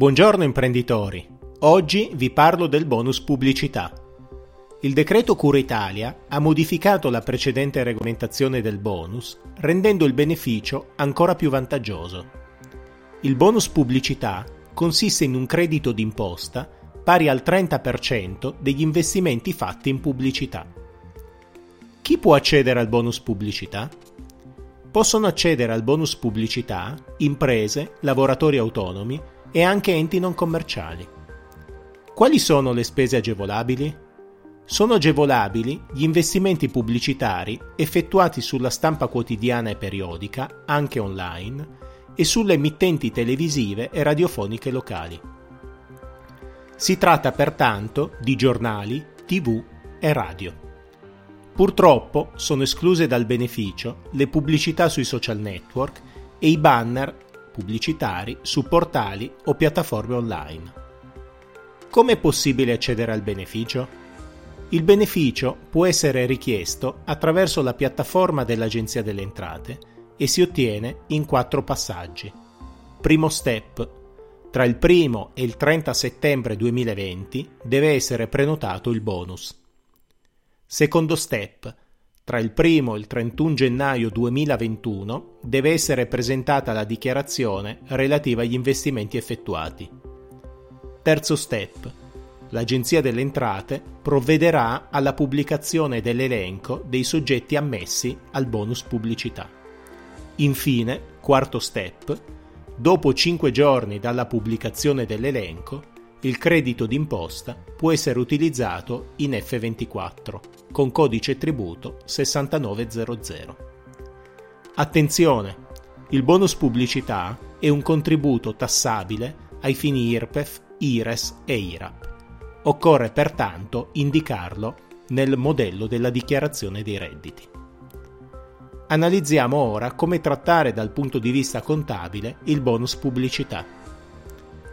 Buongiorno imprenditori, oggi vi parlo del bonus pubblicità. Il decreto Cura Italia ha modificato la precedente regolamentazione del bonus, rendendo il beneficio ancora più vantaggioso. Il bonus pubblicità consiste in un credito d'imposta pari al 30% degli investimenti fatti in pubblicità. Chi può accedere al bonus pubblicità? Possono accedere al bonus pubblicità imprese, lavoratori autonomi, e anche enti non commerciali. Quali sono le spese agevolabili? Sono agevolabili gli investimenti pubblicitari effettuati sulla stampa quotidiana e periodica, anche online, e sulle emittenti televisive e radiofoniche locali. Si tratta pertanto di giornali, tv e radio. Purtroppo sono escluse dal beneficio le pubblicità sui social network e i banner pubblicitari su portali o piattaforme online. Come è possibile accedere al beneficio? Il beneficio può essere richiesto attraverso la piattaforma dell'Agenzia delle Entrate e si ottiene in quattro passaggi. Primo step. Tra il 1 e il 30 settembre 2020 deve essere prenotato il bonus. Secondo step tra il 1 e il 31 gennaio 2021 deve essere presentata la dichiarazione relativa agli investimenti effettuati. Terzo step. L'Agenzia delle Entrate provvederà alla pubblicazione dell'elenco dei soggetti ammessi al bonus pubblicità. Infine, quarto step. Dopo 5 giorni dalla pubblicazione dell'elenco, il credito d'imposta può essere utilizzato in F24 con codice tributo 6900. Attenzione! Il bonus pubblicità è un contributo tassabile ai fini IRPEF, IRES e IRAP. Occorre pertanto indicarlo nel modello della dichiarazione dei redditi. Analizziamo ora come trattare dal punto di vista contabile il bonus pubblicità.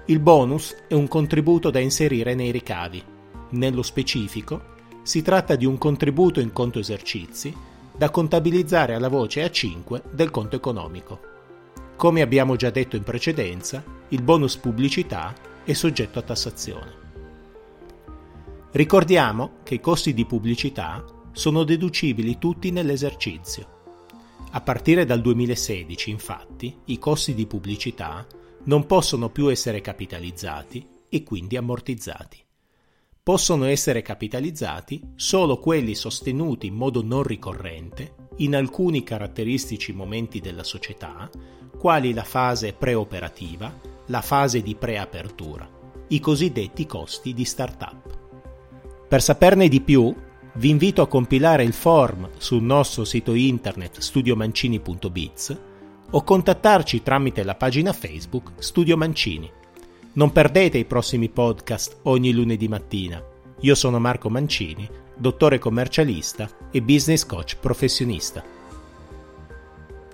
Il bonus è un contributo da inserire nei ricavi. Nello specifico, si tratta di un contributo in conto esercizi da contabilizzare alla voce A5 del conto economico. Come abbiamo già detto in precedenza, il bonus pubblicità è soggetto a tassazione. Ricordiamo che i costi di pubblicità sono deducibili tutti nell'esercizio. A partire dal 2016, infatti, i costi di pubblicità non possono più essere capitalizzati e quindi ammortizzati. Possono essere capitalizzati solo quelli sostenuti in modo non ricorrente in alcuni caratteristici momenti della società, quali la fase preoperativa, la fase di preapertura, i cosiddetti costi di startup. Per saperne di più, vi invito a compilare il form sul nostro sito internet studiomancini.biz o contattarci tramite la pagina Facebook Studio Mancini. Non perdete i prossimi podcast ogni lunedì mattina. Io sono Marco Mancini, dottore commercialista e business coach professionista.